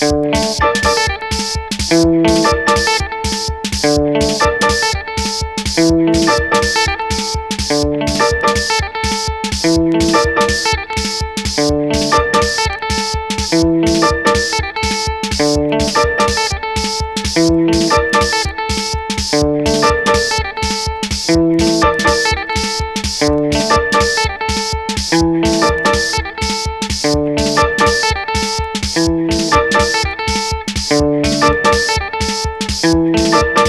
Thank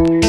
Peace.